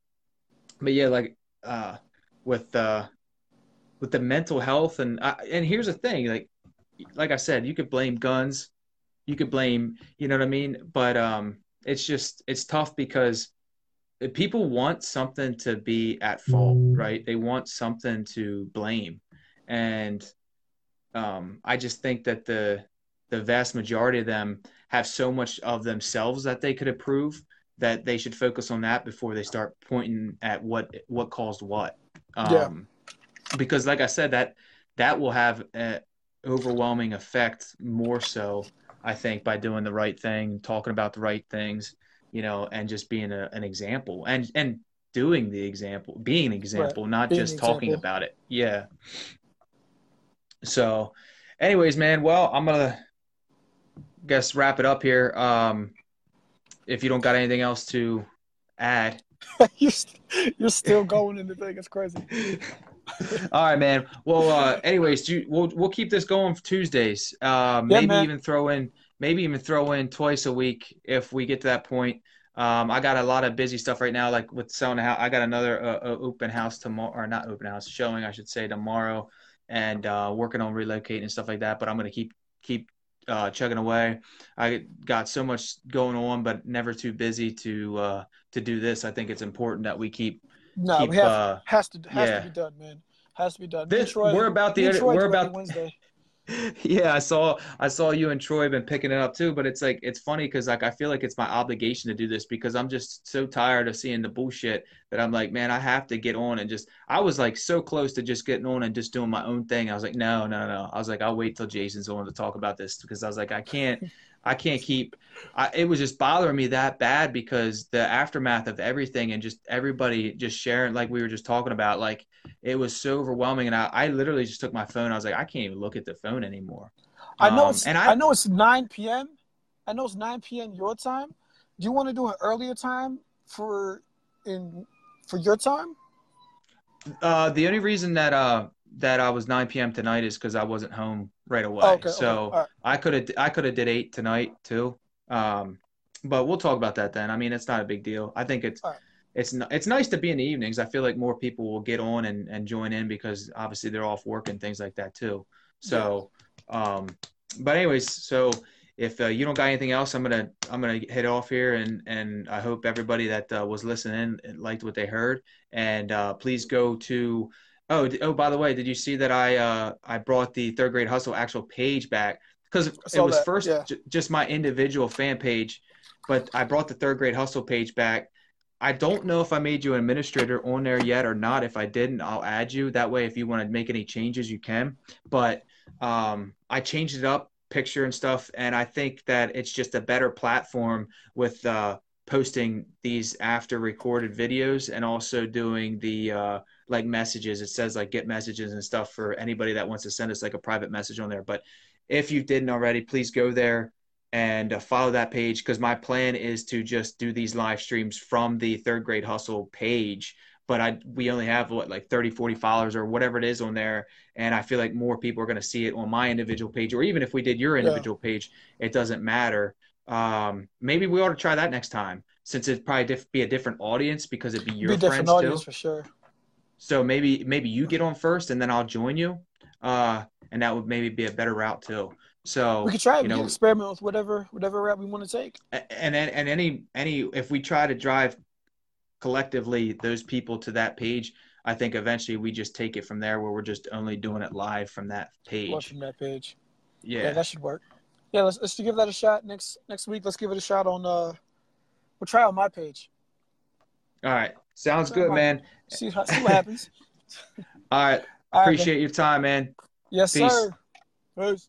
but yeah, like uh, with uh, with the mental health and uh, and here's the thing, like like I said, you could blame guns, you could blame, you know what I mean, but um, it's just it's tough because people want something to be at fault, right? They want something to blame, and um, I just think that the the vast majority of them have so much of themselves that they could improve that they should focus on that before they start pointing at what what caused what. Um,
Yeah.
Because, like I said, that that will have an overwhelming effect more so, I think, by doing the right thing, talking about the right things, you know, and just being a, an example and and doing the example, being an example, not
Being
just talking
example.
about it. Yeah. So, anyways, man. Well, I'm gonna guess wrap it up here. Um, if you don't got anything else to add.
you're, st- you're still going in the thing. It's crazy.
All right, man. Well, uh, anyways, do you, we'll we'll keep this going for Tuesdays. Uh, maybe even throw in maybe even throw in twice a week if we get to that point. Um, I got a lot of busy stuff right now, like with selling a house. I got another uh, uh, open house tomorrow, or not open house showing, I should say, tomorrow, and uh, working on relocating and stuff like that. But I'm gonna keep keep uh, chugging away. I got so much going on, but never too busy to uh, to do this. I think it's important that we keep
No,
keep.
we have
uh,
has to has
yeah.
to be done, man. Has to be done.
This-
Detroit,
we're about the-
Detroit
we're about-
Wednesday.
yeah i saw i saw you and troy been picking it up too but it's like it's funny because like i feel like it's my obligation to do this because i'm just so tired of seeing the bullshit that i'm like man i have to get on and just i was like so close to just getting on and just doing my own thing. I was like no no no. I was like i'll wait till jason's on to talk about this because i was like i can't i can't keep I, it was just bothering me that bad because the aftermath of everything and just everybody just sharing like we were just talking about like it was so overwhelming and I, I literally just took my phone i was like i can't even look at the phone anymore
I know
Um,
it's
and
I,
I-
know it's 9 p.m. I know it's 9 p.m. your time. Do you want to do an earlier time for in for your time?
Uh, the only reason that uh that I was 9 p.m. tonight is because I wasn't home right away.
Oh, okay,
so
okay, right.
I could have I could have did eight tonight too. Um, but we'll talk about that then. I mean, it's not a big deal. I think it's
right.
It's n- it's nice to be in the evenings. I feel like more people will get on and, and join in because obviously they're off work and things like that too. So, um, but anyways, so if uh, you don't got anything else, I'm gonna I'm gonna head off here and and I hope everybody that uh, was listening liked what they heard. And uh, please go to oh oh by the way, did you see that I uh, I brought the third grade hustle actual page back because it was
that,
first
yeah.
j- just my individual fan page, but I brought the third grade hustle page back. I don't know if I made you an administrator on there yet or not. If I didn't, I'll add you. That way, if you want to make any changes, you can. But um, I changed it up, picture and stuff, and I think that it's just a better platform with uh, posting these after recorded videos and also doing the uh, like messages. It says like get messages and stuff for anybody that wants to send us like a private message on there. But if you didn't already, please go there and uh, follow that page because my plan is to just do these live streams from the third grade hustle page. But i we only have what like 30 40 followers or whatever it is on there and i feel like more people are going to see it on my individual page or even if we did your
Yeah.
individual page it doesn't matter. Um, maybe we ought to try that next time since it'd probably diff- be a different audience because it'd be your
Be
friends
audience
too
for sure.
so maybe maybe you get on first and then i'll join you. Uh, and that would maybe be a better route too so
We could try it.
you know
experiment with whatever whatever route we want to take.
and and and any any if we try to drive collectively those people to that page i think eventually we just take it from there where we're just only doing it live from that page
from that page. Yeah.
yeah
that should work. Yeah, let's let's give that a shot next next week. Let's give it a shot on uh we'll try on my page.
all right sounds good man
See how see what happens.
all right
All right, man.
appreciate your time man
Yes,
Peace.
sir. Peace.